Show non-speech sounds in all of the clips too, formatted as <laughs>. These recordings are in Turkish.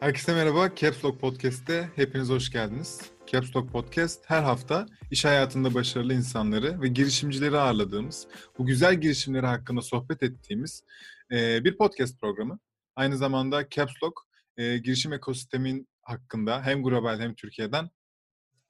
Herkese merhaba. Caps Lock Podcast'te hepiniz hoş geldiniz. Caps Lock Podcast her hafta iş hayatında başarılı insanları ve girişimcileri ağırladığımız, bu güzel girişimleri hakkında sohbet ettiğimiz e, bir podcast programı. Aynı zamanda Caps Lock e, girişim ekosistemin hakkında hem global hem Türkiye'den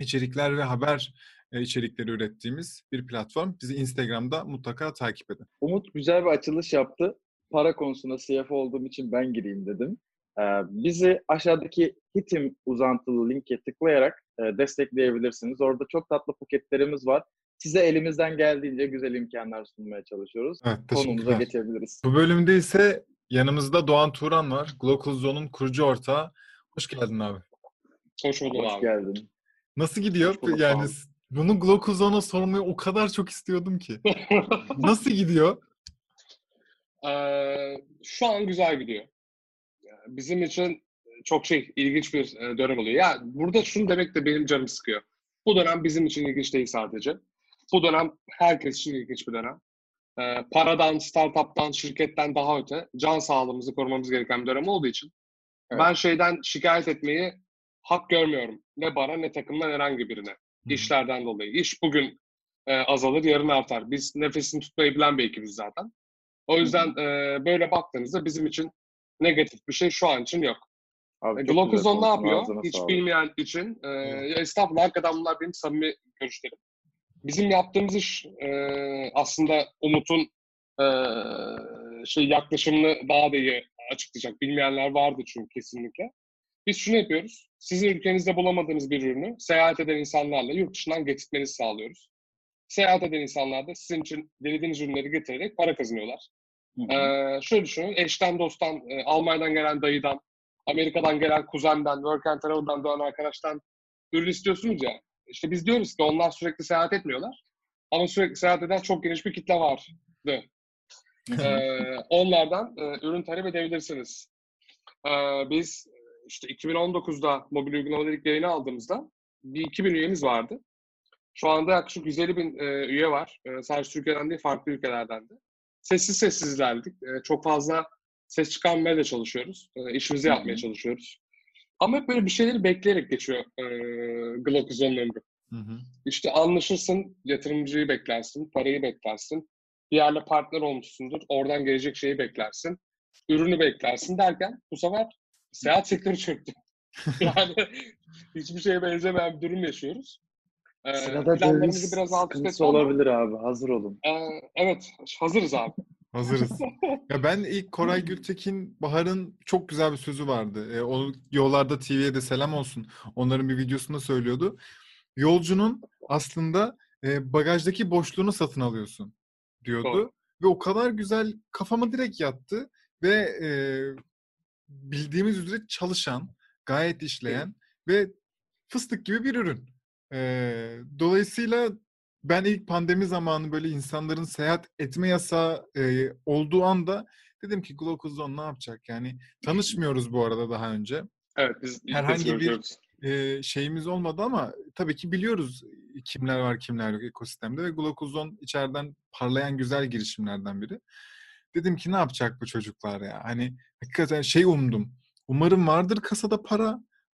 içerikler ve haber e, içerikleri ürettiğimiz bir platform. Bizi Instagram'da mutlaka takip edin. Umut güzel bir açılış yaptı. Para konusunda CFO olduğum için ben gireyim dedim. Ee, bizi aşağıdaki Hitim uzantılı linke tıklayarak e, destekleyebilirsiniz. Orada çok tatlı paketlerimiz var. Size elimizden geldiğince güzel imkanlar sunmaya çalışıyoruz. Evet, Konumuza geçebiliriz. Bu bölümde ise yanımızda Doğan Turan var. Global Zone'un kurucu ortağı. Hoş geldin abi. Hoş bulduk Hoş abi. geldin. Nasıl gidiyor? Hoş bulduk yani abi. bunu Global Zone'a sormayı o kadar çok istiyordum ki. <laughs> Nasıl gidiyor? Ee, şu an güzel gidiyor. Bizim için çok şey ilginç bir e, dönem oluyor. Ya burada şunu demek de benim canımı sıkıyor. Bu dönem bizim için ilginç değil sadece. Bu dönem herkes için ilginç bir dönem. Ee, paradan, startuptan, şirketten daha öte can sağlığımızı korumamız gereken bir dönem olduğu için Evet. ben şeyden şikayet etmeyi hak görmüyorum. Ne bana ne takımdan herhangi birine. İşlerden dolayı. İş bugün e, azalır, yarın artar. Biz nefesini tutmayı bilen bir ekibiz zaten. O yüzden e, böyle baktığınızda bizim için negatif bir şey şu an için yok. Abi E, güzel ne yapıyor? ağzına Hiç sağlık. bilmeyen için. E, ya estağfurullah hakikaten bunlar benim samimi görüşlerim. Bizim yaptığımız iş e, aslında Umut'un e, şey yaklaşımını daha da iyi açıklayacak. Bilmeyenler vardı çünkü kesinlikle. Biz şunu yapıyoruz. Sizin ülkenizde bulamadığınız bir ürünü seyahat eden insanlarla yurt dışından getirtmenizi sağlıyoruz. Seyahat eden insanlar da sizin için dilediğiniz ürünleri getirerek para kazanıyorlar. Hı hı. Ee, şöyle düşünün, eşten, dosttan, e, Almanya'dan gelen dayıdan, Amerika'dan gelen kuzenden, Work and Travel'dan doğan arkadaştan ürün istiyorsunuz ya. İşte biz diyoruz ki onlar sürekli seyahat etmiyorlar. Ama sürekli seyahat eden çok geniş bir kitle vardı. Ee, onlardan e, ürün talep edebilirsiniz. Ee, biz işte 2019'da mobil uygulamaları ilk yayını aldığımızda bir 2000 üyemiz vardı. Şu anda yaklaşık 150 bin e, üye var. E, sadece Türkiye'den değil, farklı ülkelerden de. Sessiz sessiz ilerledik. E, çok fazla ses çıkarmaya da çalışıyoruz. E, işimizi yapmaya çalışıyoruz. Ama hep böyle bir şeyleri bekleyerek geçiyor e, Glocuzon'un ömrü. İşte anlaşırsın, yatırımcıyı beklersin, parayı beklersin. Bir yerle partner olmuşsundur, oradan gelecek şeyi beklersin. Ürünü beklersin derken bu sefer seyahat sektörü çöktü. <laughs> yani hiçbir şeye benzemeyen bir durum yaşıyoruz. Ee, Sırada döviz biraz alt sıkıntısı olabilir abi. Hazır olun. e, evet, hazırız abi. <laughs> Hazırız. <laughs> ya ben ilk Koray Gültekin Bahar'ın çok güzel bir sözü vardı. E, o yollarda TV'ye de selam olsun. Onların bir videosunda söylüyordu. Yolcunun aslında e, bagajdaki boşluğunu satın alıyorsun diyordu. Doğru. Ve o kadar güzel kafama direkt yattı ve e, bildiğimiz üzere çalışan, gayet işleyen ve fıstık gibi bir ürün. E, dolayısıyla ben ilk pandemi zamanı böyle insanların seyahat etme yasağı e, olduğu anda dedim ki Glocozon ne yapacak? Yani tanışmıyoruz bu arada daha önce. Evet, biz Herhangi bir-. E, şeyimiz olmadı ama tabii ki biliyoruz kimler var kimler yok ekosistemde ve Glocozon içeriden parlayan güzel girişimlerden biri. Dedim ki ne yapacak bu çocuklar ya? Hani hakikaten şey umdum. Umarım vardır kasada para.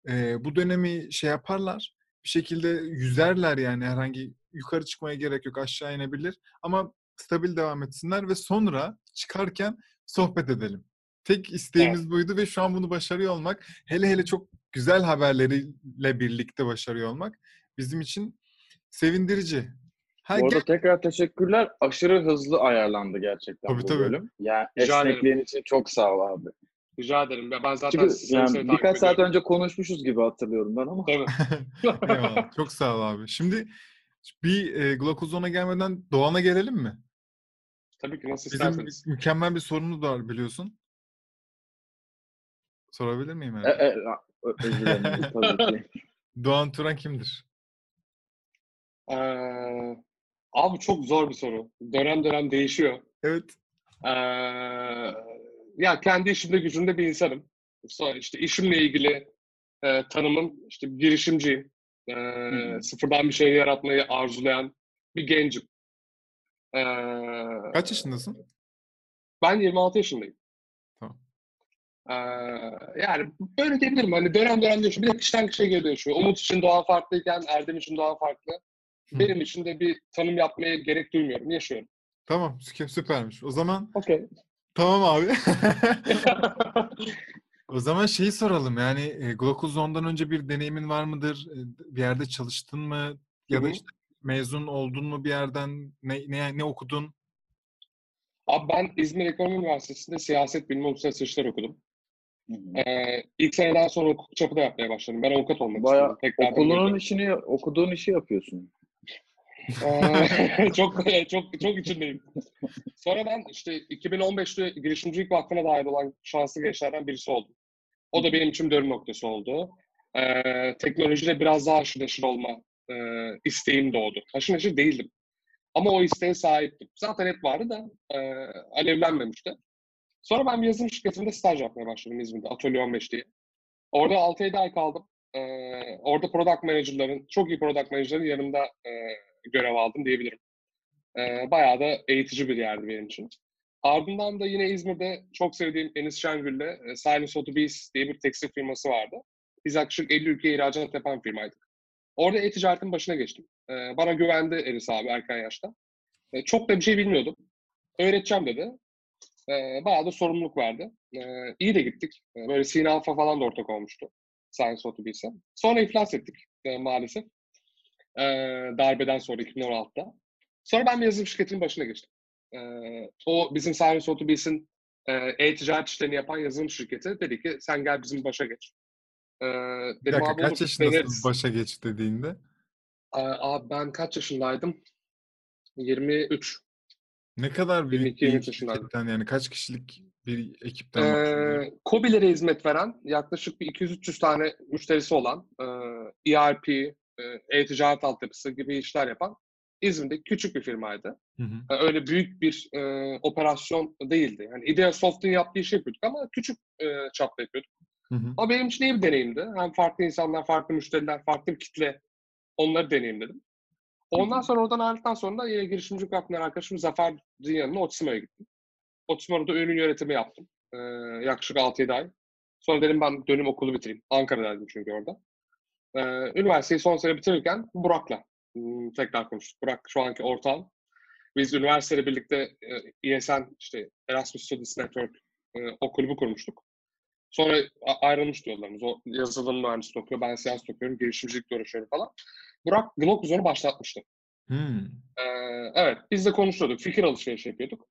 E, bu dönemi şey yaparlar. Bir şekilde yüzerler yani herhangi yukarı çıkmaya gerek yok aşağı inebilir. Ama stabil devam etsinler ve sonra çıkarken sohbet edelim. Tek isteğimiz buydu ve şu an bunu başarıyor olmak, hele hele çok güzel haberleriyle birlikte başarıyor olmak bizim için sevindirici. Ha, Bu arada gel- tekrar teşekkürler. Aşırı hızlı ayarlandı gerçekten Tabii, bu tabii. bölüm. Yani esnekliğin için çok sağ ol abi. Rica ederim. Ya Ben zaten Çünkü sizi yani birkaç saat önce konuşmuşuz gibi hatırlıyorum ben ama. Tabii. <laughs> Eyvallah. Çok sağ ol abi. Şimdi bir e, Glocozon'a gelmeden Doğan'a gelelim mi? Tabii ki nasıl Bizim isterseniz. bir- mükemmel bir sorunumuz var biliyorsun. Sorabilir miyim? E, e, özür dilerim <laughs> tabii ki. Doğan Turan kimdir? Ee, abi çok zor bir soru. Dönem dönem değişiyor. Evet. Ee, ya kendi işimde gücümde bir insanım. Sonra işte işimle ilgili e, tanımım işte bir girişimciyim. Hı. sıfırdan bir şey yaratmayı arzulayan bir gencim. Ee, Kaç yaşındasın? Ben 26 yaşındayım. Tamam. Ee, yani böyle diyebilirim. Hani dönem dönem değişiyor. Bir de kişiden kişiye göre değişiyor. Umut için Doğan farklıyken Erdem için Doğan farklı. Hı. Benim için de bir tanım yapmaya gerek duymuyorum. Yaşıyorum. Tamam sü- süpermiş. O zaman Okey. Tamam abi. <laughs> O zaman şeyi soralım yani e, Glocalzone'dan önce bir deneyimin var mıdır? E, Bir yerde çalıştın mı? Ya da işte mezun oldun mu bir yerden? Ne, ne, ne okudun? Abi ben İzmir Ekonomi Üniversitesi'nde siyaset bilimi uluslararası ilişkiler okudum. Hı hı. Ee, ilk seneden sonra hukuk çapı da yapmaya başladım. Ben avukat olmak Bayağı istedim. Tek derdim Okulunun işini, okuduğun işi yapıyorsun. Ee, <laughs> çok çok çok içindeyim. Sonra ben işte 2015'te girişimcilik vakfına dahil olan şanslı gençlerden birisi oldum. O da benim için dönüm noktası oldu. Ee, teknolojiyle biraz daha haşır neşir olma e, isteğim doğdu. Haşır neşir değildim. Ama o isteğe sahiptim. Zaten hep vardı da e, alevlenmemişti. Sonra ben bir yazılım şirketinde staj yapmaya başladım İzmir'de. Atölye 15 diye. Orada 6-7 ay kaldım. Ee, orada product manager'ların, çok iyi product manager'ların yanında e, görev aldım diyebilirim. Ee, bayağı da eğitici bir yerdi benim için. Ardından da yine İzmir'de çok sevdiğim Enis Şengül'le e, Silence of diye bir tekstil firması vardı. Biz yaklaşık 50 ülkeye ihracat yapan firmaydık. Orada e-ticaretin başına geçtim. Ee, bana güvendi Enis abi erken yaşta. E, çok da bir şey bilmiyordum. Öğreteceğim dedi. Ee, bayağı da sorumluluk verdi. Ee, iyi de gittik. Ee, böyle Sina Alfa falan da ortak olmuştu. Science Beast'e. Sonra iflas ettik e, maalesef. Ee, darbeden sonra 2016'da. Sonra ben bir yazılım şirketinin başına geçtim. Ee, o bizim Beast'in e, e-ticaret işlerini yapan yazılım şirketi dedi ki sen gel bizim başa geç. Bir dedim dakika abi kaç olur, yaşındasın deneriz. başa geç dediğinde? Aa, Abi ben kaç yaşındaydım? 23. Ne kadar büyük 22, bir 23 yaşındaydım. şirketten yani kaç kişilik bir ekipten? Ee, COBİ'lere hizmet veren yaklaşık bir 200-300 tane müşterisi olan e, ERP, e, e-ticaret altyapısı gibi işler yapan İzmir'deki küçük bir firmaydı. Hı hı. Yani öyle büyük bir e, operasyon değildi. Yani Ideasoft'un yaptığı işi yapıyorduk ama küçük e, çapta yapıyorduk. Hı hı. Ama benim için iyi bir deneyimdi. Hem farklı insanlar, farklı müşteriler, farklı bir kitle onları deneyimledim. Ondan sonra oradan ayrıldıktan sonra yine girişimcilik yapmayan arkadaşım Zafer'in yanına Otsimo'ya gittim. Otsimo'da ürün yönetimi yaptım. Ee, yaklaşık 6-7 ay. Sonra dedim ben dönüm okulu bitireyim. Ankara'daydım çünkü orada. Ee, üniversiteyi son sene bitirirken Burak'la tekrar konuştuk. Burak şu anki ortağım. Biz üniversiteyle birlikte e, ESN, işte Erasmus Studies Network e, o kulübü kurmuştuk. Sonra a- ayrılmıştı yollarımız. O yazılım mühendisliği okuyor, ben siyaset okuyorum, girişimcilikle uğraşıyorum falan. Burak Glocuzon'u başlatmıştı. Hmm. Ee, evet, biz de konuşuyorduk, fikir alışverişi yapıyorduk.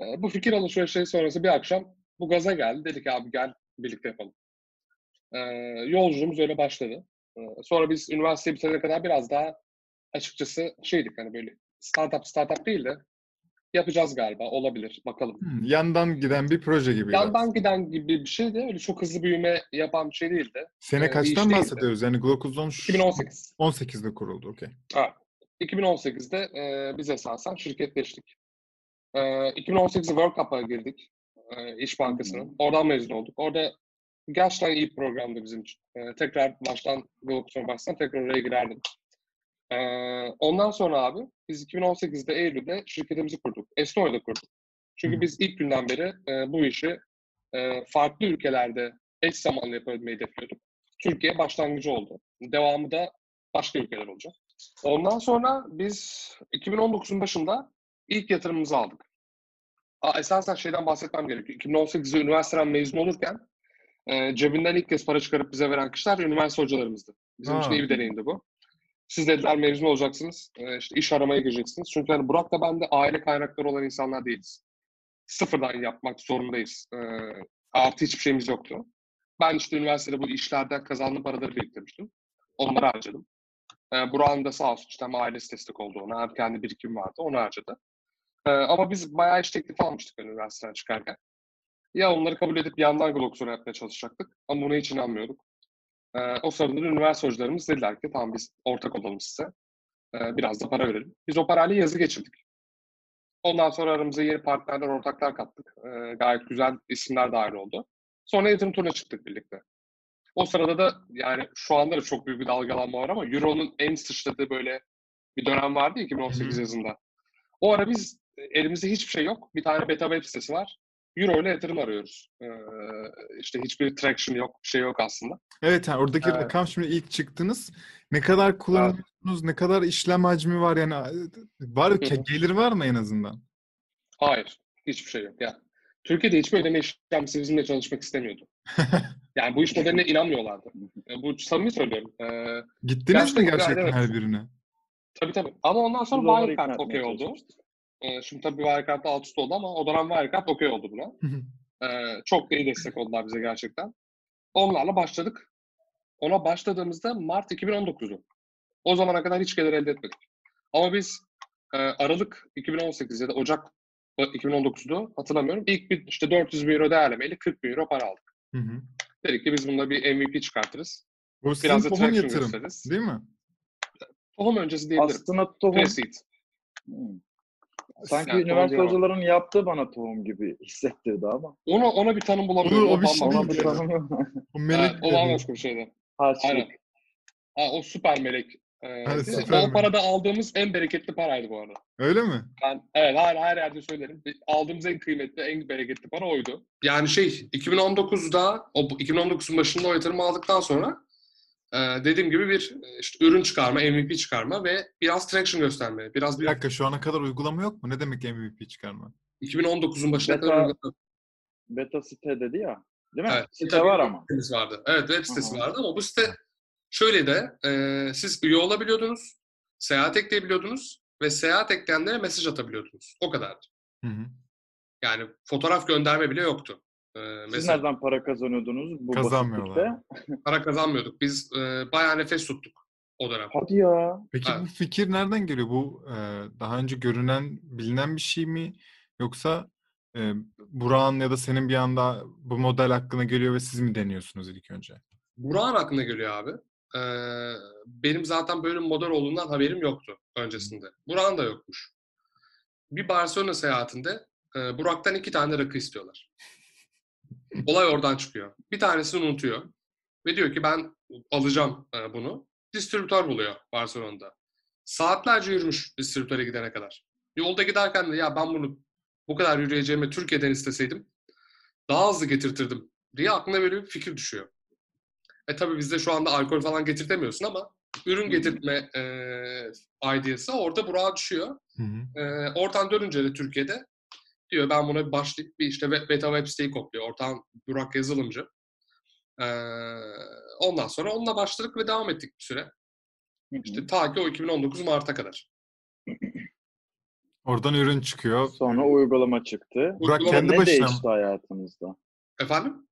Ee, bu fikir alışverişi sonrası bir akşam bu gaza geldi. Dedik abi gel birlikte yapalım. Ee, yolculuğumuz öyle başladı. Ee, sonra biz üniversiteyi bitirene kadar biraz daha açıkçası şeydik hani böyle startup startup değil de yapacağız galiba olabilir bakalım. Hmm, Yandan giden bir proje gibi. Yandan giden gibi bir şey de öyle çok hızlı büyüme yapan bir şey değildi. Sene e, iş kaçtan değildi. bahsediyoruz? Yani Glocalzone şu- 2018. 18'de kuruldu. Okey. 2018'de e, biz esasen şirketleştik. E, 2018'de World Cup'a girdik. E, İş Bankası'nın. Oradan mezun olduk. Orada gerçekten iyi programdı bizim için. E, tekrar baştan Globus'a baştan tekrar oraya girerdim. E, ondan sonra abi biz 2018'de Eylül'de şirketimizi kurduk. Estonya'da kurduk. Çünkü biz ilk günden beri e, bu işi e, farklı ülkelerde eş zamanlı yapabilmeyi hedefliyorduk. Türkiye başlangıcı oldu. Devamı da başka ülkeler olacak. Ondan sonra biz 2019'un başında ilk yatırımımızı aldık. Aa, esasen şeyden bahsetmem gerekiyor. 2018'de üniversiteden mezun olurken e, cebinden ilk kez para çıkarıp bize veren kişiler üniversite hocalarımızdı. Bizim için Aa. iyi bir deneyimdi bu. Siz dediler mezun olacaksınız, e, işte iş aramaya gireceksiniz. Çünkü hani Burak'la ben de aile kaynakları olan insanlar değiliz. Sıfırdan yapmak zorundayız. E, artı hiçbir şeyimiz yoktu. Ben işte üniversitede bu işlerden kazandığım paraları biriktirmiştim. Onları harcadım. E, Burak'ın da sağ olsun işte hem ailesi destek oldu ona hem kendi birikim vardı onu harcadı. E, ama biz bayağı iş teklifi almıştık ben üniversiteden çıkarken. Ya onları kabul edip yandan Glocksor'a yapmaya çalışacaktık. Ama buna hiç inanmıyorduk. E, o sırada da üniversite hocalarımız dediler ki tamam biz ortak olalım size. E, biraz da para verelim. Biz o parayla yazı geçirdik. Ondan sonra aramıza yeni partnerler, ortaklar kattık. E, gayet güzel isimler dahil oldu. Sonra yatırım turuna çıktık birlikte. O sırada da yani şu anda da çok büyük bir dalgalanma var ama Euro'nun en sıçradığı böyle bir dönem vardı ya 2018 Hı hı. yazında. O ara biz elimizde hiçbir şey yok. Bir tane beta web sitesi var. Euro ile yatırım arıyoruz. Ee, işte hiçbir traction yok, bir şey yok aslında. Evet yani oradaki Evet. rakam şimdi ilk çıktınız. Ne kadar kullanıyorsunuz, ne kadar işlem hacmi var yani var ki gelir var mı en azından? Hayır, hiçbir şey yok. Yani Türkiye'de hiçbir ödeme işlemcisi bizimle çalışmak istemiyordu. <laughs> Yani bu iş modeline inanmıyorlardı. Bu samimi söylüyorum. Ee, Gittiniz mi Gerçekten gerçekten evet. her birine? tabii tabii. Ama ondan sonra Wirecard okey oldu. Ee, şimdi tabii Wirecard alt üst oldu ama o dönem Wirecard okey oldu buna. Ee, çok da iyi destek oldular bize gerçekten. Onlarla başladık. Ona başladığımızda Mart 2019'u. O zamana kadar hiç gelir elde etmedik. Ama biz e, Aralık 2018 ya da Ocak 2019'du hatırlamıyorum. İlk bir işte 400 bin euro değerlemeyle 40 bin euro para aldık. Hı hı. Dedik ki biz bunda bir MVP çıkartırız. Bu Biraz da tohum traction yatırım gösteririz. değil mi? Tohum öncesi diyebilirim. Aslında tohum... Pre-seed. Sanki Yani üniversite tohum hocalarının yaptığı bana tohum gibi hissettirdi ama. Ona, ona bir tanım bulamıyorum. Onu- o bir şey Ona bir tanım. O melek o bambaşka bir şeydi. Harçlık. Aynen. Ha, o süper melek. Ee, Evet, süper o parada aldığımız en bereketli paraydı bu arada. Öyle mi? Ben evet her, her yerde söylerim. Aldığımız en kıymetli, en bereketli para oydu. Yani şey 2019'da o 2019'un başında o yatırımı aldıktan sonra dediğim gibi bir e, işte ürün çıkarma, MVP çıkarma ve biraz traction gösterme. Biraz Bir bir dakika şu ana kadar uygulama yok mu? Ne demek MVP çıkarma? 2019'un başına Beta- kadar uygulama. Beta site dedi ya. Değil mi? Evet, Site var ama. sitemiz vardı. Evet web sitesi Aha. vardı ama bu site şöyle de e, siz üye olabiliyordunuz, seyahat ekleyebiliyordunuz ve seyahat ekleyenlere mesaj atabiliyordunuz. O kadardı. Hı hı. Yani fotoğraf gönderme bile yoktu. E, Siz nereden para kazanıyordunuz bu Kazanmıyorlar. basitlikte? <laughs> para kazanmıyorduk. Biz e, bayağı nefes tuttuk o dönem. Hadi ya. Peki Evet. bu fikir nereden geliyor? Bu e, daha önce görünen, bilinen bir şey mi? Yoksa e, Burak'ın ya da senin bir anda bu model hakkında geliyor ve siz mi deniyorsunuz ilk önce? Burak'ın aklına geliyor abi. E, benim zaten böyle bir model olduğundan haberim yoktu öncesinde. Burak'ın da yokmuş. Bir Barcelona seyahatinde e, Burak'tan iki tane rakı istiyorlar. Olay oradan çıkıyor. Bir tanesini unutuyor. Ve diyor ki ben alacağım e, bunu. Distribütör buluyor Barcelona'da. Saatlerce yürümüş distribütöre gidene kadar. Yolda giderken de ya ben bunu bu kadar yürüyeceğimi Türkiye'den isteseydim daha hızlı getirtirdim diye aklına böyle bir fikir düşüyor. E tabii bizde şu anda alkol falan getirtemiyorsun ama ürün getirtme e, ideası orada Burak'a düşüyor. Hı hı. E, oradan dönünce de Türkiye'de diyor ben buna bir başlayıp bir işte beta web siteyi kopluyor. Ortağım Burak yazılımcı. E, ondan sonra onunla başladık ve devam ettik bir süre. İşte ta ki o 2019 Mart'a kadar. <clears throat> Oradan ürün çıkıyor. Sonra uygulama çıktı. Burak Uygulama- kendi ne başına değişti hayatınızda? Efendim?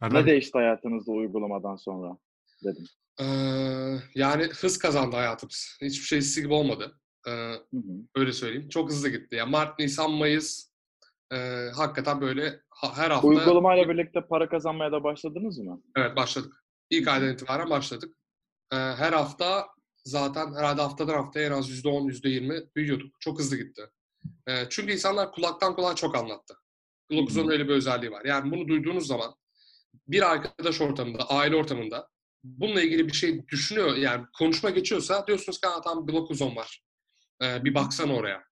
Erdem, Ne değişti hayatınızda uygulamadan sonra? Dedim. Ee, yani hız kazandı hayatımız. Hiçbir şey eskisi gibi olmadı. Ee, Hı hı. öyle söyleyeyim. Çok hızlı gitti. Yani Mart, Nisan, Mayıs e, hakikaten böyle ha- her hafta Uygulamayla birlikte para kazanmaya da başladınız mı? evet başladık. İlk aydan itibaren başladık. Ee, her hafta zaten herhalde haftadan haftaya en az %10, %20 büyüyorduk. Çok hızlı gitti. Ee, çünkü insanlar kulaktan kulağa çok anlattı. Glokuzon'un öyle bir özelliği var. Yani bunu duyduğunuz zaman bir arkadaş ortamında, aile ortamında bununla ilgili bir şey düşünüyor, yani konuşma geçiyorsa diyorsunuz ki "Aa, tamam Glokuzon var. Ee, bir baksana oraya.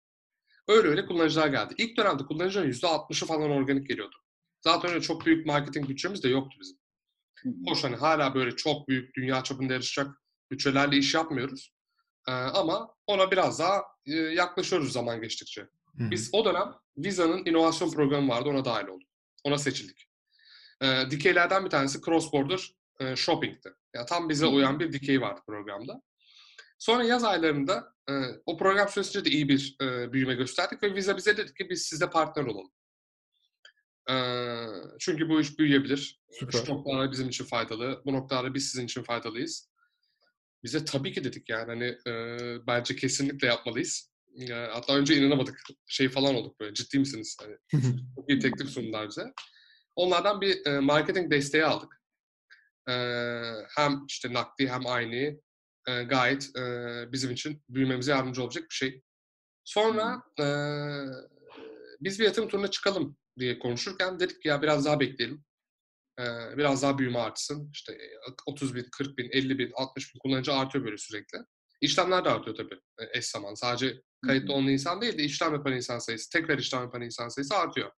Öyle öyle kullanıcılar geldi. İlk dönemde kullanıcıların %60'ı falan organik geliyordu. Zaten öyle çok büyük marketing bütçemiz de yoktu bizim. Hoş hani hala böyle çok büyük dünya çapında yarışacak bütçelerle iş yapmıyoruz. Ee, ama ona biraz daha e, yaklaşıyoruz zaman geçtikçe. Biz o dönem Visa'nın inovasyon programı vardı ona dahil olduk. Ona seçildik. Ee, dikeylerden bir tanesi cross border e, shopping'ti. Yani tam bize uyan bir dikey vardı programda. Sonra yaz aylarında e, o program süresince de iyi bir e, büyüme gösterdik ve Visa bize dedi ki biz sizle partner olalım. E, çünkü bu iş büyüyebilir. Süper. Şu noktalar bizim için faydalı. Bu noktalarda biz sizin için faydalıyız. Bize tabii ki dedik yani hani e, bence kesinlikle yapmalıyız. E, hatta önce inanamadık. Şey falan olduk böyle ciddi misiniz? Hani, <laughs> çok iyi teklif sundular bize. Onlardan bir e, marketing desteği aldık. E, hem işte nakdi hem aynı e, gayet e, bizim için büyümemize yardımcı olacak bir şey. Sonra e, biz bir yatırım turuna çıkalım diye konuşurken dedik ki ya biraz daha bekleyelim. E, biraz daha büyüme artsın. İşte e, 30 bin, 40 bin, 50 bin, 60 bin kullanıcı artıyor böyle sürekli. İşlemler de artıyor tabii eş zaman. Sadece Kayıtlı olan insan değil de işlem yapan insan sayısı, tekrar işlem yapan insan sayısı artıyor.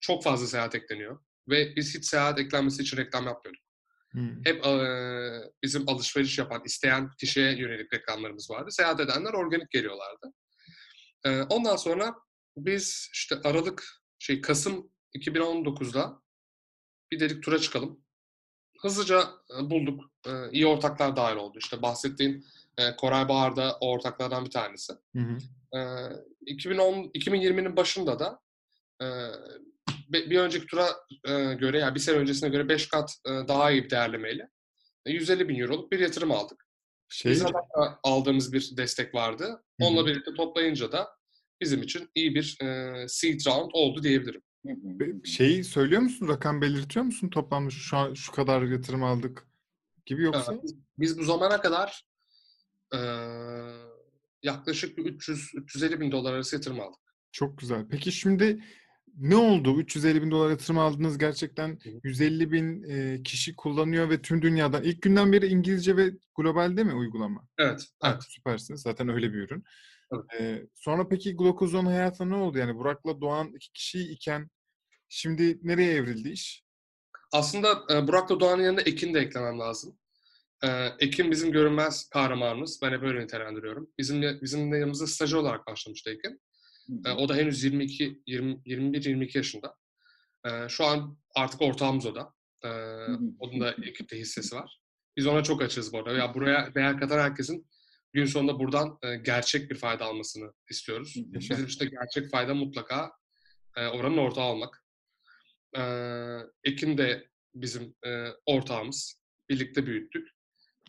Çok fazla seyahat ekleniyor. Ve biz hiç seyahat eklenmesi için reklam yapmıyorduk. Hmm. Hep eee, bizim alışveriş yapan, isteyen kişiye yönelik reklamlarımız vardı. Seyahat edenler organik geliyorlardı. Eee, ondan sonra biz işte Aralık, şey Kasım 2019'da bir dedik tura çıkalım. Hızlıca e, bulduk. E, iyi ortaklar dahil oldu. İşte bahsettiğim e, Koray Bağır da o ortaklardan bir tanesi. Hı hı. E, 2010 2020'nin başında da e, bir önceki tura e, göre yani bir sene öncesine göre 5 kat e, daha iyi bir değerlemeyle e, 150 bin euroluk bir yatırım aldık. Şey, da aldığımız bir destek vardı. Onunla birlikte toplayınca da bizim için iyi bir e, seed round oldu diyebilirim. Şeyi söylüyor musun? Rakam belirtiyor musun? Toplam şu an şu kadar yatırım aldık gibi yoksa? Biz, biz bu zamana kadar e, yaklaşık bir 300-350 bin dolar arası yatırım aldık. Çok güzel. Peki şimdi ne oldu? 350 bin dolar yatırım aldınız. Gerçekten Hı hı. 150 bin e, kişi kullanıyor ve tüm dünyadan. ilk günden beri İngilizce ve globalde mi uygulama? Evet, Ha, evet. süpersiniz. Zaten öyle bir ürün. Evet. Ee, sonra peki Glokozon hayatında ne oldu? Yani Burak'la Doğan iki kişi iken şimdi nereye evrildi iş? Aslında e, Burak'la Doğan'ın yanına Ekin de eklemem lazım. E, Ekin bizim görünmez kahramanımız. Ben hep öyle nitelendiriyorum. Bizim bizim yanımızda stajyer olarak başlamıştı Ekin. E, o da henüz 22, 20, 21-22 yaşında. E, şu an artık ortağımız o da. E, onun da ekipte hissesi var. Biz ona çok açığız bu arada. Ya buraya değer katan herkesin gün sonunda buradan e, gerçek bir fayda almasını istiyoruz. Bizim işte gerçek fayda mutlaka e, oranın ortağı olmak. E, Ekin de bizim e, ortağımız. Birlikte büyüttük.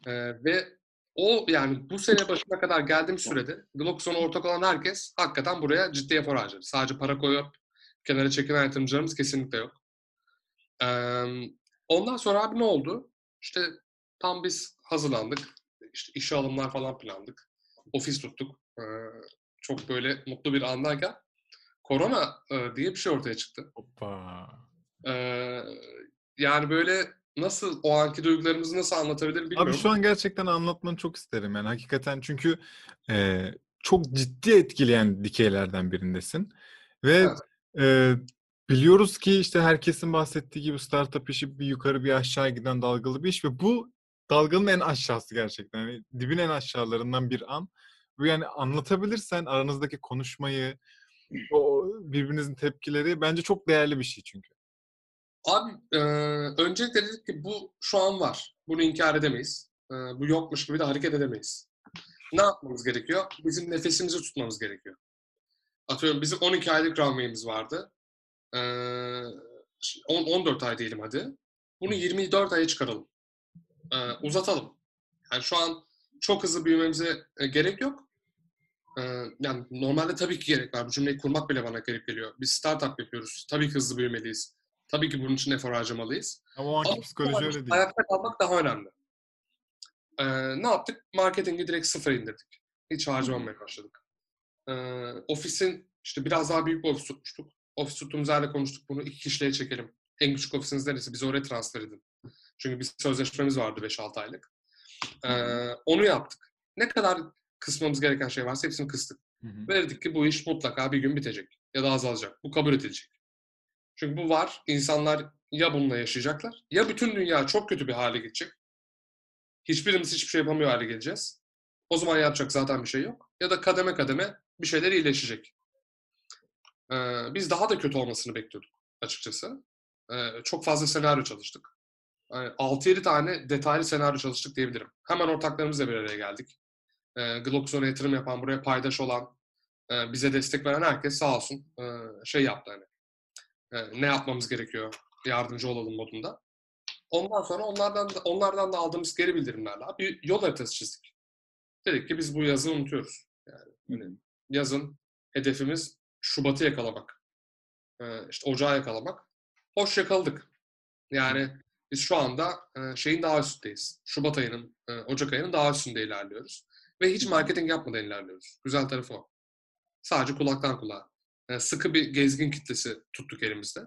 E, ve o yani bu sene başına kadar geldiğim sürede Gloxon'a ortak olan herkes hakikaten buraya ciddi efor harcadı. Sadece para koyup kenara çekilen yatırımcılarımız kesinlikle yok. E, ondan sonra abi ne oldu? İşte tam biz hazırlandık. İşte işe alımlar falan planladık. Ofis tuttuk. E, çok böyle mutlu bir andayken korona e, diye bir şey ortaya çıktı. Hoppa. Ee, yani böyle nasıl o anki duygularımızı nasıl anlatabilir bilmiyorum. Abi şu an gerçekten anlatmanı çok isterim yani hakikaten çünkü e, çok ciddi etkileyen dikeylerden birindesin ve Evet. e, biliyoruz ki işte herkesin bahsettiği gibi startup işi bir yukarı bir aşağı giden dalgalı bir iş ve bu dalganın en aşağısı gerçekten yani dibin en aşağılarından bir an. Bu yani anlatabilirsen aranızdaki konuşmayı, o birbirinizin tepkileri bence çok değerli bir şey çünkü. Abi e, öncelikle dedik ki bu şu an var. Bunu inkar edemeyiz. E, bu yokmuş gibi de hareket edemeyiz. Ne yapmamız gerekiyor? Bizim nefesimizi tutmamız gerekiyor. Atıyorum bizim 12 aylık runway'imiz vardı. E, on- 14 ay diyelim hadi. Bunu 24 aya çıkaralım. E, uzatalım. Yani şu an çok hızlı büyümemize e, gerek yok. E, yani normalde tabii ki gerek var. Bu cümleyi kurmak bile bana garip geliyor. Biz startup yapıyoruz. Tabii ki hızlı büyümeliyiz. Tabii ki bunun için efor harcamalıyız. Ama o anki Ama psikoloji öyle değil. Ayakta kalmak daha önemli. Ee, ne yaptık? Marketingi direkt sıfır indirdik. Hiç harcamamaya başladık. Ee, ofisin işte biraz daha büyük bir ofis tutmuştuk. Ofis tuttuğumuz yerle konuştuk. Bunu iki kişiliğe çekelim. En küçük ofisiniz neresi? Bizi oraya transfer edin. Çünkü bir sözleşmemiz vardı 5-6 aylık. Ee, onu yaptık. Ne kadar kısmamız gereken şey varsa hepsini kıstık. Hı hı. Ve dedik ki bu iş mutlaka bir gün bitecek. Ya da azalacak. Bu kabul edilecek. Çünkü bu var. İnsanlar ya bununla yaşayacaklar ya bütün dünya çok kötü bir hale gidecek. Hiçbirimiz hiçbir şey yapamıyor hale geleceğiz. O zaman yapacak zaten bir şey yok. Ya da kademe kademe bir şeyler iyileşecek. Ee, biz daha da kötü olmasını bekliyorduk açıkçası. Ee, çok fazla senaryo çalıştık. Yani 6-7 tane detaylı senaryo çalıştık diyebilirim. Hemen ortaklarımızla bir araya geldik. Ee, Gloxon'a yatırım yapan, buraya paydaş olan, e, bize destek veren herkes sağ olsun e, şey yaptı hani. E, ne yapmamız gerekiyor, yardımcı olalım modunda. Ondan sonra onlardan da, onlardan da aldığımız geri bildirimlerle bir yol haritası çizdik. Dedik ki biz bu yazı unutuyoruz. Yani yazın hedefimiz Şubat'ı yakalamak. E, işte Ocağı yakalamak. Hoş yakaladık. Yani biz şu anda e, şeyin daha üstündeyiz. Şubat ayının, e, Ocak ayının daha üstünde ilerliyoruz. Ve hiç marketing yapmadan ilerliyoruz. Güzel tarafı o. Sadece kulaktan kulağa. E, sıkı bir gezgin kitlesi tuttuk elimizde.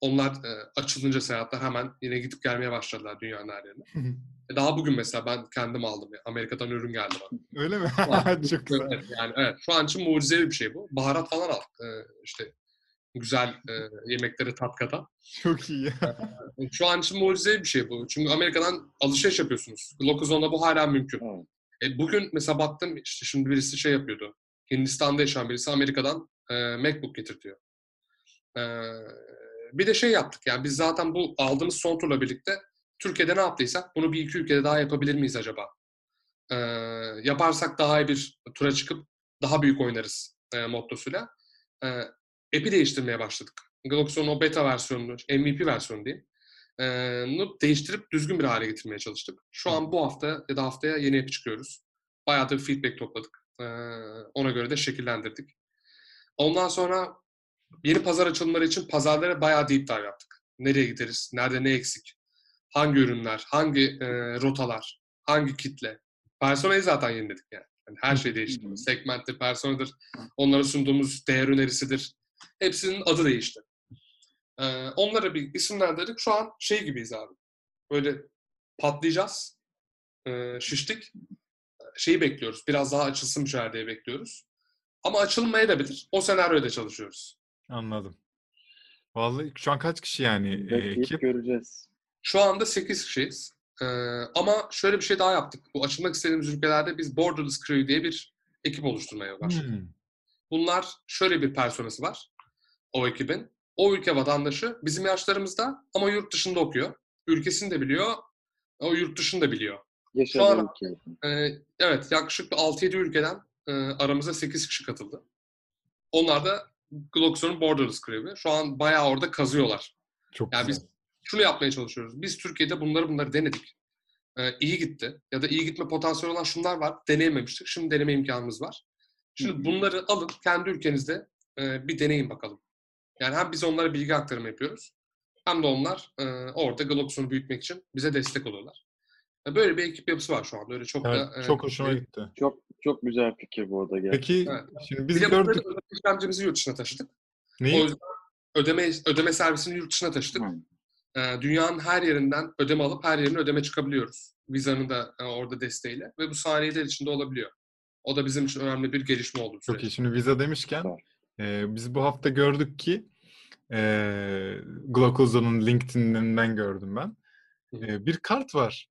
Onlar e, açılınca seyahatler hemen yine gidip gelmeye başladılar dünyanın her yerine. E, daha bugün mesela ben kendim aldım. ya. Amerika'dan ürün geldi bana. Öyle mi? <laughs> Çok güzel. Evet, yani evet. Şu an için mucizevi bir şey bu. Baharat falan al. E, işte güzel e, yemekleri tat kata. Çok iyi. Şu an için mucizevi bir şey bu. Çünkü Amerika'dan alışveriş yapıyorsunuz. Glocozon'da bu hala mümkün. Evet. E, bugün mesela baktım işte şimdi birisi şey yapıyordu. Hindistan'da yaşayan birisi Amerika'dan e, MacBook getirtiyor. E, bir de şey yaptık yani biz zaten bu aldığımız son turla birlikte Türkiye'de ne yaptıysak bunu bir iki ülkede daha yapabilir miyiz acaba? E, yaparsak daha iyi bir tura çıkıp daha büyük oynarız e, mottosuyla. E, app'i değiştirmeye başladık. Gloxon'un o beta versiyonunu, MVP versiyonu diyeyim. e, nu değiştirip düzgün bir hale getirmeye çalıştık. Şu an bu hafta ya da haftaya yeni app çıkıyoruz. Bayağı da feedback topladık. E, ona göre de şekillendirdik. Ondan sonra yeni pazar açılımları için pazarlara bayağı deep dive yaptık. Nereye gideriz? Nerede ne eksik? Hangi ürünler? Hangi e, rotalar? Hangi kitle? Personayı zaten yeniledik yani. Yani her şey değişti. Segment'tir, personadır, onlara sunduğumuz değer önerisidir. Hepsinin adı değişti. Ee, onlara bir isimlendirdik. Şu an şey gibiyiz abi. Böyle patlayacağız. Ee, şiştik. Şeyi bekliyoruz. Biraz daha açılsın bir şeyler diye bekliyoruz. Ama açılmayabilir. O senaryoda çalışıyoruz. Anladım. Vallahi şu an kaç kişi yani e, ekip? göreceğiz. Şu anda 8 kişiyiz. Ee, ama şöyle bir şey daha yaptık. Bu açılmak istediğimiz ülkelerde biz Borderless Crew diye bir ekip oluşturmaya başladık. Hmm. Bunlar şöyle bir personası var o ekibin. O ülke vatandaşı bizim yaşlarımızda ama yurt dışında okuyor. Ülkesini de biliyor, o yurt dışını da biliyor. Yaşadığı an- ülkeyi. Ee, evet, yaklaşık bir 6-7 ülkeden e, aramıza 8 kişi katıldı. Onlar da Gloxon'un Borderless Crew'i. Şu an bayağı orada kazıyorlar. Çok Yani güzel. biz şunu yapmaya çalışıyoruz. Biz Türkiye'de bunları bunları denedik. Ee, iyi gitti. Ya da iyi gitme potansiyeli olan şunlar var. Deneyememiştik. Şimdi deneme imkanımız var. Şimdi bunları alın kendi ülkenizde e, bir deneyin bakalım. Yani hem biz onlara bilgi aktarımı yapıyoruz. Hem de onlar e, orada Gloxon'u büyütmek için bize destek oluyorlar. E, Böyle bir ekip yapısı var şu anda. Öyle çok Evet, da... e, çok hoşuma e, gitti. Çok çok güzel fikir bu arada gerçekten. Peki Evet. şimdi Bir biz burada gördük. ödeme işlemcimizi yurt dışına taşıdık. O Neyi? yüzden ödeme, ödeme servisini yurt dışına taşıdık. Hı. Ee, dünyanın her yerinden ödeme alıp her yerine ödeme çıkabiliyoruz. Viza'nın da e, orada desteğiyle ve bu saniyeler içinde olabiliyor. O da bizim için önemli bir gelişme oldu. Çok iyi. Şimdi vize demişken e, biz bu hafta gördük ki e, Glocozo'nun LinkedIn'inden gördüm ben. Hı. E, bir kart var.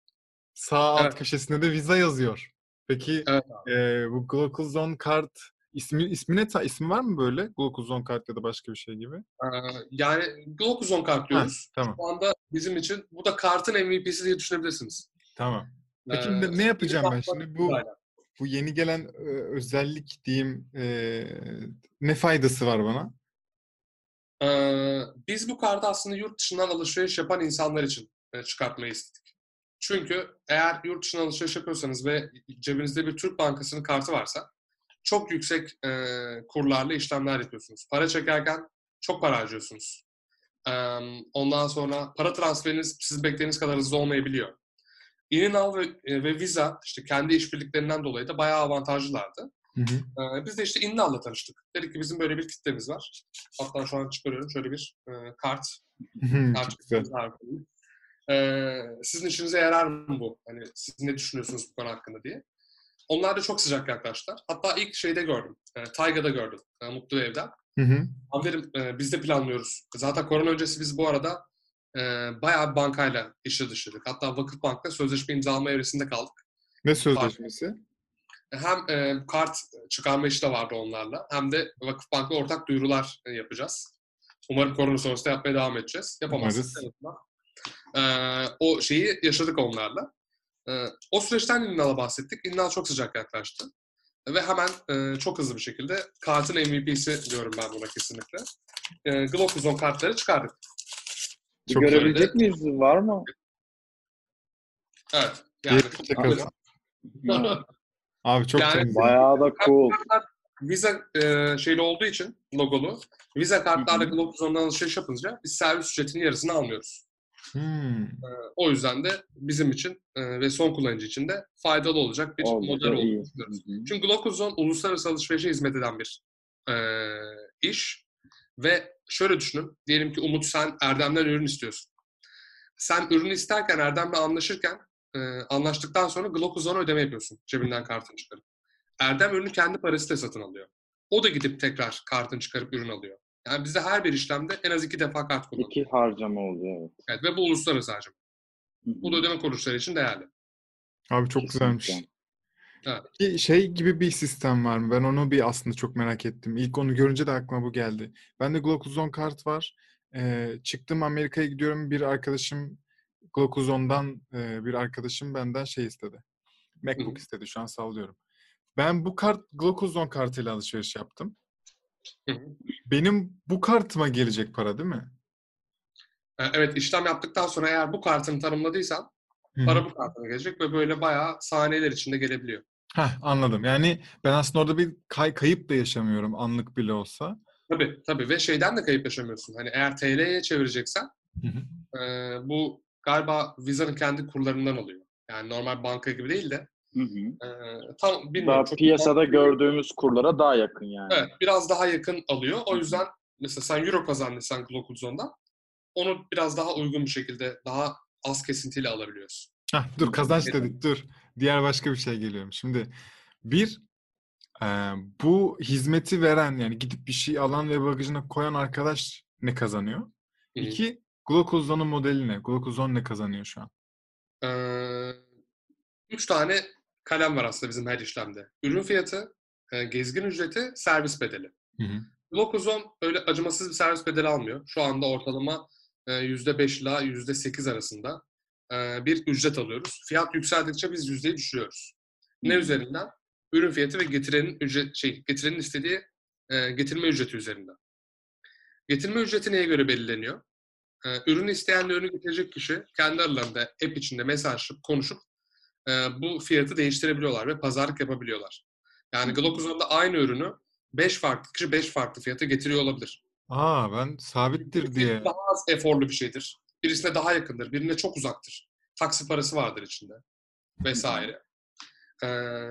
Sağ alt Evet. köşesinde de viza yazıyor. Peki Evet e, bu Glocozone kart ismi ismi ne ta- ismi var mı böyle? Glocozone kart ya da başka bir şey gibi? Ee, yani Glocozone kart diyoruz. Tamam. Şu anda bizim için bu da kartın MVP'si diye düşünebilirsiniz. Tamam. Peki Ee, ne, yapacağım ben şimdi? Bu Aynen. bu yeni gelen e, özellik diyeyim e, ne faydası var bana? Ee, biz bu kartı aslında yurt dışından alışveriş yapan insanlar için çıkartmayı istedik. Çünkü eğer yurt dışından alışveriş yapıyorsanız ve cebinizde bir Türk Bankası'nın kartı varsa çok yüksek e, kurlarla işlemler yapıyorsunuz. Para çekerken çok para harcıyorsunuz. Ee, ondan sonra para transferiniz siz beklediğiniz kadar hızlı olmayabiliyor. İninal ve, e, ve Visa işte kendi işbirliklerinden dolayı da bayağı avantajlılardı. Hı hı. Ee, biz de işte İnnal'la tanıştık. Dedik ki bizim böyle bir kitlemiz var. Hatta şu an çıkarıyorum şöyle bir e, kart. kart Çok güzel. Ee, sizin işinize yarar mı bu? Hani siz ne düşünüyorsunuz bu konu hakkında diye. Onlar da çok sıcak yaklaştılar. Hatta ilk şeyde gördüm. E, Tayga'da gördüm. E, Mutlu Ev'den. Hı hı. Aferin e, biz de planlıyoruz. Zaten korona öncesi biz bu arada e, bayağı bir bankayla işe dışladık. Hatta Vakıfbank'la sözleşme imzalama evresinde kaldık. Ne sözleşmesi? Hem e, kart çıkarma işi de vardı onlarla. Hem de Vakıfbank'la ortak duyurular yapacağız. Umarım korona sonrasında yapmaya devam edeceğiz. Yapamazsak Umarız. en azından, e, o şeyi yaşadık onlarla. E, o süreçten İnnal'a bahsettik. İnnal çok sıcak yaklaştı. Ve hemen e, çok hızlı bir şekilde kartın MVP'si diyorum ben buna kesinlikle. E, Glocozone kartları çıkardık. Çok görebilecek miyiz? Var mı? Evet. Yani, <laughs> Abi çok Yani- temiz. Bayağı da cool. Visa e, şeyli olduğu için logolu. Visa kartlarla. Glocozone'dan alışveriş yapınca biz servis ücretinin yarısını almıyoruz. Hmm. O yüzden de bizim için ve son kullanıcı için de faydalı olacak bir Oldukça model olduğunu düşünüyoruz. Çünkü Glocozone uluslararası alışverişe hizmet eden bir e, iş. Ve şöyle düşünün. Diyelim ki Umut sen Erdem'den ürün istiyorsun. Sen ürünü isterken Erdem'le anlaşırken e, anlaştıktan sonra Glokuzon'a ödeme yapıyorsun cebinden kartını çıkarıp. Erdem ürünü kendi parasıyla satın alıyor. O da gidip tekrar kartını çıkarıp ürün alıyor. Yani bizde her bir işlemde en az iki defa kart kullanılıyor. İki harcama oluyor evet. Evet, ve bu uluslararası harcama. Bu da ödeme kuruluşları için değerli. Abi çok güzelmiş. Evet. Şey gibi bir sistem var mı? Ben onu bir aslında çok merak ettim. İlk onu görünce de aklıma bu geldi. Bende Glokuzon kart var. Ee, çıktım Amerika'ya gidiyorum. Bir arkadaşım Glokuzon'dan e, bir arkadaşım benden şey istedi. MacBook Hı. istedi. Şu an sallıyorum. Ben bu kart Glokuzon kartıyla alışveriş yaptım. Benim bu kartıma gelecek para değil mi? E, Evet işlem yaptıktan sonra eğer bu kartını tanımladıysan para bu kartına gelecek ve böyle bayağı saniyeler içinde gelebiliyor. Heh, anladım. Yani ben aslında orada bir kay kayıp da yaşamıyorum anlık bile olsa. Tabii tabii ve şeyden de kayıp yaşamıyorsun. Hani eğer TL'ye çevireceksen Hı hı. e, bu galiba Visa'nın kendi kurlarından alıyor. Yani normal banka gibi değil de Hı hı. e, tam bilmiyorum. Daha piyasada gördüğümüz kurlara daha yakın yani. Evet biraz daha yakın alıyor. O yüzden mesela sen Euro kazandıysan Glokuzon'dan onu biraz daha uygun bir şekilde daha az kesintiyle alabiliyorsun. Hah, dur kazanç Evet. dedik dur. Diğer başka bir şey geliyorum. Şimdi bir e, bu hizmeti veren yani gidip bir şey alan ve bagajına koyan arkadaş ne kazanıyor? Hı. İki Glokuzon'un modeli ne? Glokuzon ne kazanıyor şu an? Ee, üç tane kalem var aslında bizim her işlemde. Ürün fiyatı, e, gezgin ücreti, servis bedeli. Hı hı. Glokuzon öyle acımasız bir servis bedeli almıyor. Şu anda ortalama e, %5 ile %8 arasında e, bir ücret alıyoruz. Fiyat yükseldikçe biz yüzdeyi düşürüyoruz. Ne Hı. üzerinden? Ürün fiyatı ve getirenin ücret şey getirenin istediği e, getirme ücreti üzerinden. Getirme ücreti neye göre belirleniyor? E, ürünü isteyen ürünü getirecek kişi kendi aralarında app içinde mesajlaşıp konuşup e, bu fiyatı değiştirebiliyorlar ve pazarlık yapabiliyorlar. Yani. Glokuzon'da aynı ürünü 5 farklı kişi 5 farklı fiyata getiriyor olabilir. Aa ben sabittir diye. Birisi daha az eforlu bir şeydir. Birisine daha yakındır, birine çok uzaktır. Taksi parası vardır içinde vesaire. Ee,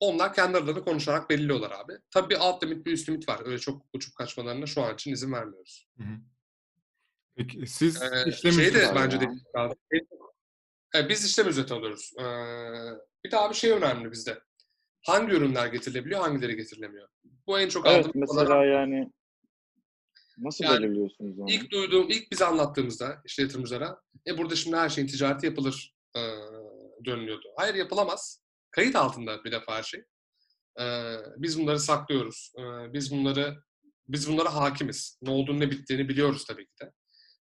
onlar kendi aralarında konuşarak belirliyorlar abi. Tabii bir alt limit bir üst limit var. Öyle çok uçup kaçmalarına şu an için izin vermiyoruz. Hı hı. Peki siz Ee, şey de bence de. Ee, biz işlem ücreti alıyoruz. Ee, bir daha bir şey önemli bizde. Hangi ürünler getirilebiliyor, hangileri getirilemiyor? Bu en çok Evet mesela yani nasıl Yani belirliyorsunuz onu? İlk duyduğum, ilk bize anlattığımızda işte yatırımcılara e burada şimdi her şeyin ticareti yapılır e, dönülüyordu. Hayır yapılamaz. Kayıt altında bir defa her şey. E, biz bunları saklıyoruz. E, biz bunları biz bunlara hakimiz. Ne olduğunu ne bittiğini biliyoruz tabii ki de.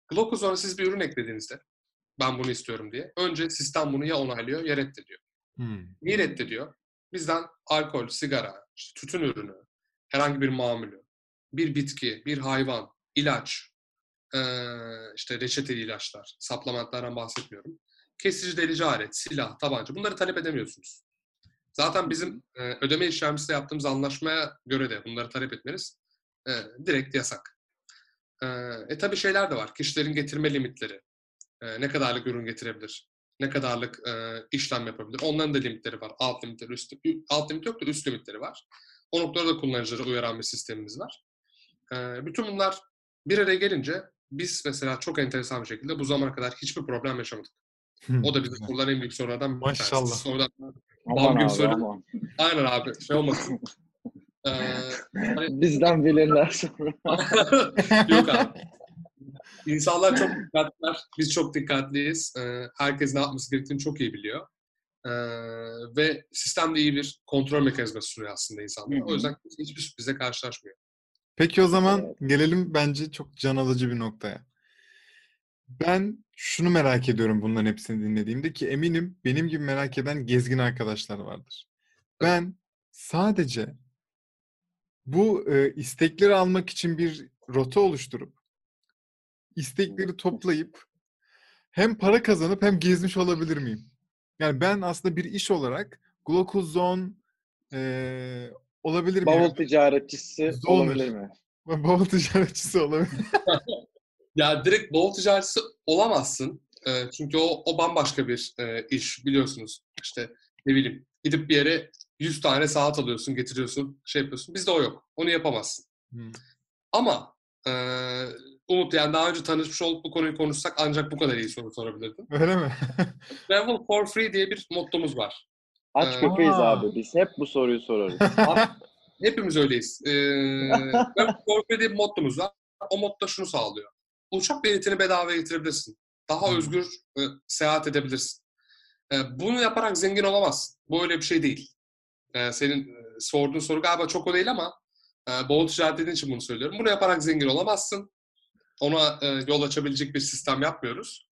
Glokuzon'a siz bir ürün eklediğinizde ben bunu istiyorum diye. Önce sistem bunu ya onaylıyor ya reddediyor. Hmm. Niye reddediyor? Bizden alkol, sigara, işte tütün ürünü, herhangi bir mamülü, bir bitki, bir hayvan, ilaç, işte reçeteli ilaçlar, supplementlerden bahsetmiyorum. Kesici delici alet, silah, tabanca bunları talep edemiyorsunuz. Zaten bizim e, ödeme işlemcisiyle yaptığımız anlaşmaya göre de bunları talep etmeniz e, direkt yasak. E, e tabii şeyler de var. Kişilerin getirme limitleri. E, ne kadarlık ürün getirebilir? Ne kadarlık e, işlem yapabilir? Onların da limitleri var. Alt limitleri, üst, alt limit yok da üst limitleri var. O noktada da kullanıcıları uyaran bir sistemimiz var. E, bütün bunlar bir araya gelince biz mesela çok enteresan bir şekilde bu zamana kadar hiçbir problem yaşamadık. O da bizim kurulan en büyük sorunlardan bir tanesi. Maşallah. Sonradan Aman Bam gibi aman. Aynen abi şey olmasın. Ee, <laughs> hani- Bizden bilirler sonra. <laughs> Yok abi. İnsanlar çok dikkatliler. Biz çok dikkatliyiz. Ee, herkes ne yapması gerektiğini çok iyi biliyor. Ee, ve sistemde iyi bir kontrol mekanizması sunuyor aslında hı. O yüzden hiçbir sürprize karşılaşmıyor. Peki o zaman gelelim bence çok can alıcı bir noktaya. Ben şunu merak ediyorum bunların hepsini dinlediğimde ki eminim benim gibi merak eden gezgin arkadaşlar vardır. Ben sadece bu e, istekleri almak için bir rota oluşturup istekleri toplayıp hem para kazanıp hem gezmiş olabilir miyim? Yani ben aslında bir iş olarak Glokuzon e, olabilir miyim? Bavul ticaretçisi Zoner. olabilir mi? Ben <laughs> bavul ticaretçisi olabilir. <laughs> Ya direkt bol ticaretçisi olamazsın. Çünkü o, o bambaşka bir e, iş biliyorsunuz. İşte ne bileyim gidip bir yere 100 tane saat alıyorsun, getiriyorsun, şey yapıyorsun. Bizde o yok. Onu yapamazsın. Hmm. Ama Ee, Umut yani daha önce tanışmış olup bu konuyu konuşsak ancak bu kadar iyi soru sorabilirdin. Öyle mi? <laughs> Travel for free diye bir mottomuz var. Aç Ee, köpeğiz Aa. abi. Biz hep bu soruyu sorarız. <laughs> Hepimiz öyleyiz. Ee, <laughs> Travel for free diye bir mottomuz var. O motto şunu sağlıyor. Uçak biletini bedava getirebilirsin. Daha Hmm. özgür e, seyahat edebilirsin. E, bunu yaparak zengin olamazsın. Bu öyle bir şey değil. E, senin e, sorduğun soru galiba çok o değil ama e, bol ticaret dediğin için bunu söylüyorum. Bunu yaparak zengin olamazsın. Ona e, yol açabilecek bir sistem yapmıyoruz.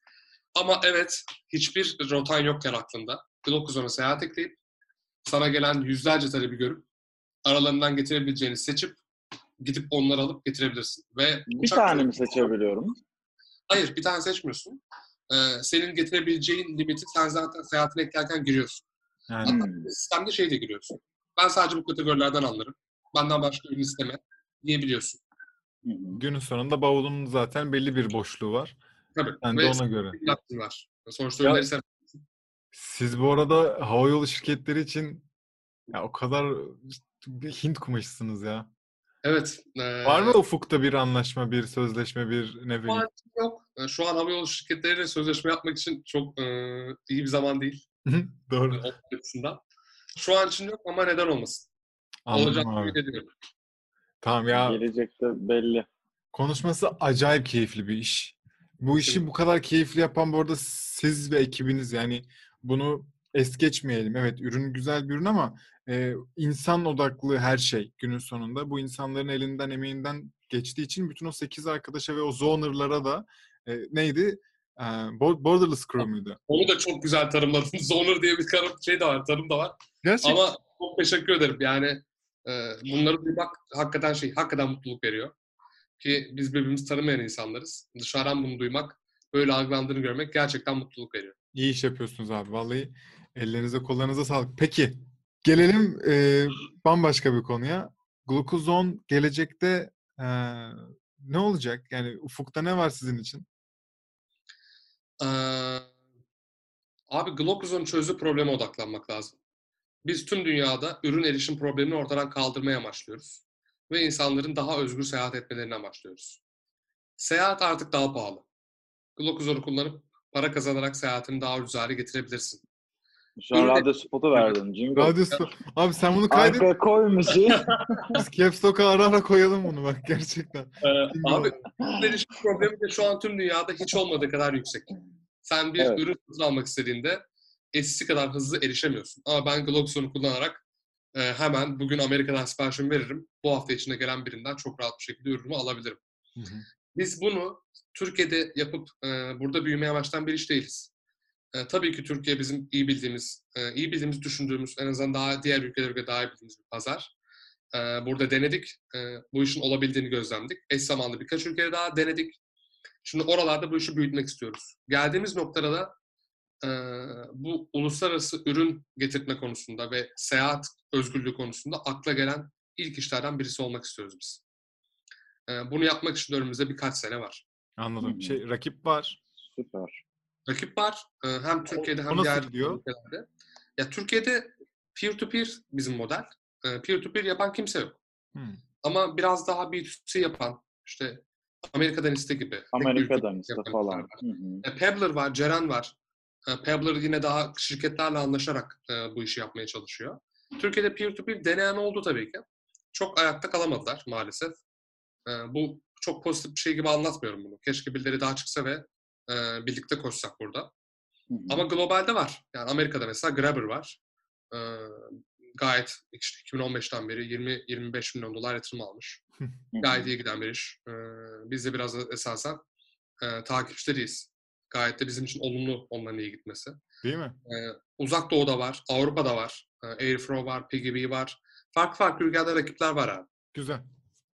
Ama evet, hiçbir rotan yokken aklında Glocuzon'a seyahat ekleyip sana gelen yüzlerce talebi görüp aralarından getirebileceğini seçip gidip onları alıp getirebilirsin. Ve bir uçak- tane mi seçebiliyorum? Hayır, bir tane seçmiyorsun. Ee, senin getirebileceğin limiti sen zaten seyahatine eklerken giriyorsun. Yani. Hatta sistemde şey de giriyorsun. Ben sadece bu kategorilerden anlarım. Benden başka ürün isteme diyebiliyorsun. Hı hı. günün sonunda bavulunun zaten belli bir boşluğu var. Tabii. Ben de ona göre. var. Sonuçta Ya- ürünleri sen Siz bu arada havayolu şirketleri için ya o kadar Hint kumaşısınız ya. Evet. ee, Var mı ufukta bir anlaşma, bir sözleşme, bir ne bileyim? yok. Ee, Şu an havayolu şirketleriyle sözleşme yapmak için çok ee, iyi bir zaman değil. Doğru. O açısından. Şu an için yok ama neden olmasın? Olacak Anladım abi. gibi ediyorum. Tamam ya Gelecekte belli. konuşması acayip keyifli bir iş. Bu işi bu kadar keyifli yapan bu arada siz ve ekibiniz yani bunu es geçmeyelim. Evet ürün güzel bir ürün ama e, insan odaklı her şey günün sonunda. Bu insanların elinden emeğinden geçtiği için bütün o 8 arkadaşa ve o zoner'lara da e, neydi? E, Bo- Borderless Crew muydu? Onu da çok güzel tanımladın. <laughs> Zoner diye bir karım şey de var, tanım da var. Gerçekten. Ama çok teşekkür ederim. Yani bunları duymak hakikaten şey, hakikaten mutluluk veriyor. Ki biz birbirimizi tanımayan insanlarız. Dışarıdan bunu duymak, böyle algılandığını görmek gerçekten mutluluk veriyor. İyi iş yapıyorsunuz abi. Vallahi ellerinize kollarınıza sağlık. Peki gelelim e, bambaşka bir konuya. Glukozon gelecekte e, ne olacak? Yani ufukta ne var sizin için? Ee, abi Glocuzon'un çözdüğü probleme odaklanmak lazım. Biz tüm dünyada ürün erişim problemini ortadan kaldırmaya amaçlıyoruz. Ve insanların daha özgür seyahat etmelerini amaçlıyoruz. Seyahat artık daha pahalı. Glocuzon'u kullanıp para kazanarak seyahatini daha ucuz hale getirebilirsin. Şu an radyo spotu verdin. Jingle. Radyo Abi sen bunu kaydet. Arkaya koy müziği. <laughs> Biz Caps Lock'a ara ara koyalım bunu bak gerçekten. Abi ürün erişim problemi de şu an tüm dünyada hiç olmadığı kadar yüksek. Sen bir Evet. ürün satın almak istediğinde eskisi kadar hızlı erişemiyorsun. Ama ben Glocuzon'u kullanarak e, hemen bugün Amerika'dan siparişimi veririm. Bu hafta içinde gelen birinden çok rahat bir şekilde ürünümü alabilirim. Hı hı. Biz bunu Türkiye'de yapıp e, burada büyümeye başlayan bir iş değiliz. E, tabii ki Türkiye bizim iyi bildiğimiz, e, iyi bildiğimiz, düşündüğümüz, en azından daha diğer ülkelere göre daha iyi bildiğimiz bir pazar. E, burada denedik. E, bu işin olabildiğini gözlemledik. Eş zamanlı birkaç ülkede daha denedik. Şimdi oralarda bu işi büyütmek istiyoruz. Geldiğimiz noktada da e, bu uluslararası ürün getirtme konusunda ve seyahat özgürlüğü konusunda akla gelen ilk işlerden birisi olmak istiyoruz biz. E, bunu yapmak için de önümüzde birkaç sene var. Anladım. Hı. Şey rakip var. Süper. Rakip var. e, Hem Türkiye'de o hem diğer ülkelerde. Ya Türkiye'de peer-to-peer bizim model. E, Peer-to-peer yapan kimse yok. Hı. Ama biraz daha B2C yapan, işte Amerika'dan iste gibi. Amerika'dan yapan falan. Hı hı. E, Pebbler var, Ceren var. E, Pebbler yine daha şirketlerle anlaşarak e, bu işi yapmaya çalışıyor. Türkiye'de peer-to-peer deneyen oldu tabii ki. Çok ayakta kalamadılar maalesef. E, bu çok pozitif bir şey gibi anlatmıyorum bunu. Keşke birileri daha çıksa ve e, birlikte koşsak burada. Ama globalde var. Yani Amerika'da mesela Grabber var. E, gayet işte 2015'ten beri 20-25 milyon dolar yatırım almış. Gayet iyi giden bir iş. Biz de biraz esasen e, takipçileriyiz. Gayet de bizim için olumlu onların iyi gitmesi. Değil mi? E, Uzak Doğu'da var, Avrupa'da var. Airflow var, PGB var. Farklı farklı ülkelerde rakipler var abi. Güzel.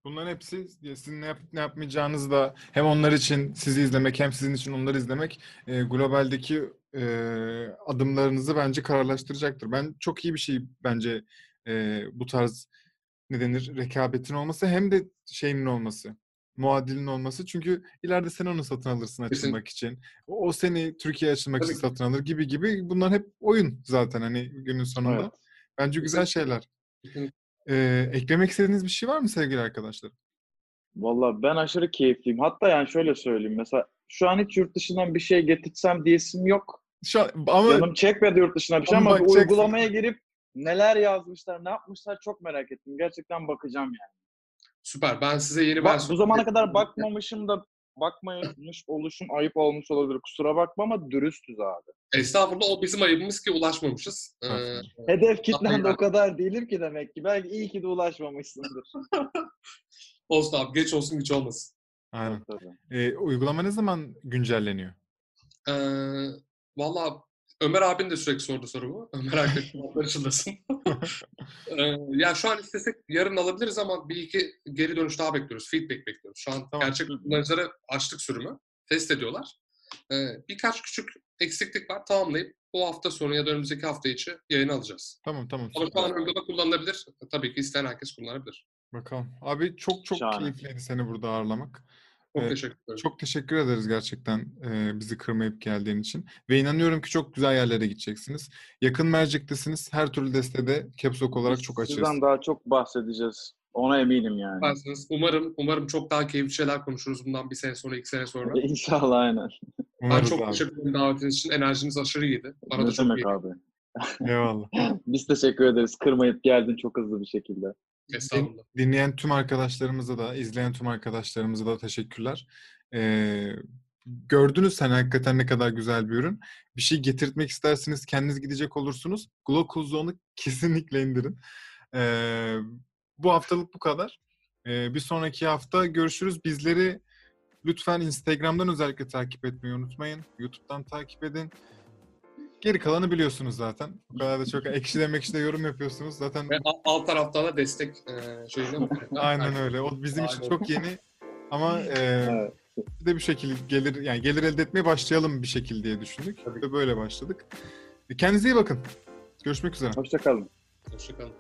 Bunların hepsi sizin ne, yap, ne yapmayacağınız da hem onlar için sizi izlemek hem sizin için onları izlemek e, globaldeki e, adımlarınızı bence kararlaştıracaktır. Ben çok iyi bir şey bence e, bu tarz ne denir rekabetin olması hem de şeyinin olması muadilin olması. Çünkü ileride sen onu satın alırsın Kesin. açılmak için. O, o seni Türkiye'ye açılmak için Tabii satın alır gibi gibi. Bunlar hep oyun zaten hani günün sonunda. Evet. Bence güzel şeyler. Ee, eklemek istediğiniz bir şey var mı sevgili arkadaşlar? Valla ben aşırı keyifliyim. Hatta yani şöyle söyleyeyim. Mesela şu an hiç yurt dışından bir şey getirtsem diyesim yok. Şu an, ama Canım çekmedi yurt dışına bir şey Ama ama, uygulamaya girip neler yazmışlar, ne yapmışlar çok merak ettim. Gerçekten bakacağım yani. Süper. Ben size yeni Bak, versiyon... bu zamana kadar bakmamışım da bakmamış oluşum ayıp olmuş olabilir. Kusura bakma ama dürüstüz abi. Estağfurullah o bizim ayıbımız ki ulaşmamışız. Ee, <laughs> Hedef kitlen de o kadar değilim ki demek ki. Belki iyi ki de ulaşmamışsındır. <laughs> olsun abi. Geç olsun güç olmasın. Aynen. Ee, uygulama ne zaman güncelleniyor? Ee, Valla Ömer abin de sürekli sordu sorumu. Ömer abi <laughs> kulakları çınlasın. <laughs> ee, ya şu an istesek yarın alabiliriz ama bir iki geri dönüş daha bekliyoruz. Feedback bekliyoruz. Şu an Tamam. gerçek kullanıcılara açtık sürümü. Test ediyorlar. Ee, birkaç küçük eksiklik var. Tamamlayıp bu hafta sonu ya da önümüzdeki hafta içi yayın alacağız. Tamam tamam. Ama şu an uygulama kullanılabilir. Tabii ki isteyen herkes kullanabilir. Bakalım. Abi çok çok Şahane. keyifliydi seni burada ağırlamak. Çok Evet, teşekkür ederim. Çok teşekkür ederiz gerçekten e, bizi kırmayıp geldiğin için. Ve inanıyorum ki çok güzel yerlere gideceksiniz. Yakın mercektesiniz. Her türlü desteğde Capsok olarak çok açığız. Sizden daha çok bahsedeceğiz. Ona eminim yani. Süpersiniz. Umarım umarım çok daha keyifli şeyler konuşuruz bundan bir sene sonra, iki sene sonra. <laughs> İnşallah aynen. Ben Umarız çok abi. teşekkür ederim davetiniz için. Enerjiniz aşırı iyiydi. Bana da ne çok demek iyi. abi. Eyvallah. <laughs> Biz teşekkür ederiz. Kırmayıp geldin çok hızlı bir şekilde. Estağfurullah. Dinleyen tüm arkadaşlarımıza da, izleyen tüm arkadaşlarımıza da teşekkürler. Ee, gördünüz sen hakikaten ne kadar güzel bir ürün. Bir şey getirtmek isterseniz kendiniz gidecek olursunuz. Glocals Zone'u kesinlikle indirin. Ee, bu haftalık bu kadar. Ee, bir sonraki hafta görüşürüz. Bizleri lütfen Instagram'dan özellikle takip etmeyi unutmayın. YouTube'dan takip edin. Geri kalanı biliyorsunuz zaten. Bu kadar da çok ekşide mekşide yorum yapıyorsunuz. Zaten Ve al- alt tarafta da destek e, şeyine <laughs> Aynen öyle. O bizim için çok yeni ama e, Evet. bir de bir şekilde gelir yani gelir elde etmeye başlayalım bir şekilde diye düşündük. Tabii. Ve böyle başladık. Kendinize iyi bakın. Görüşmek üzere. Hoşçakalın. Hoşçakalın.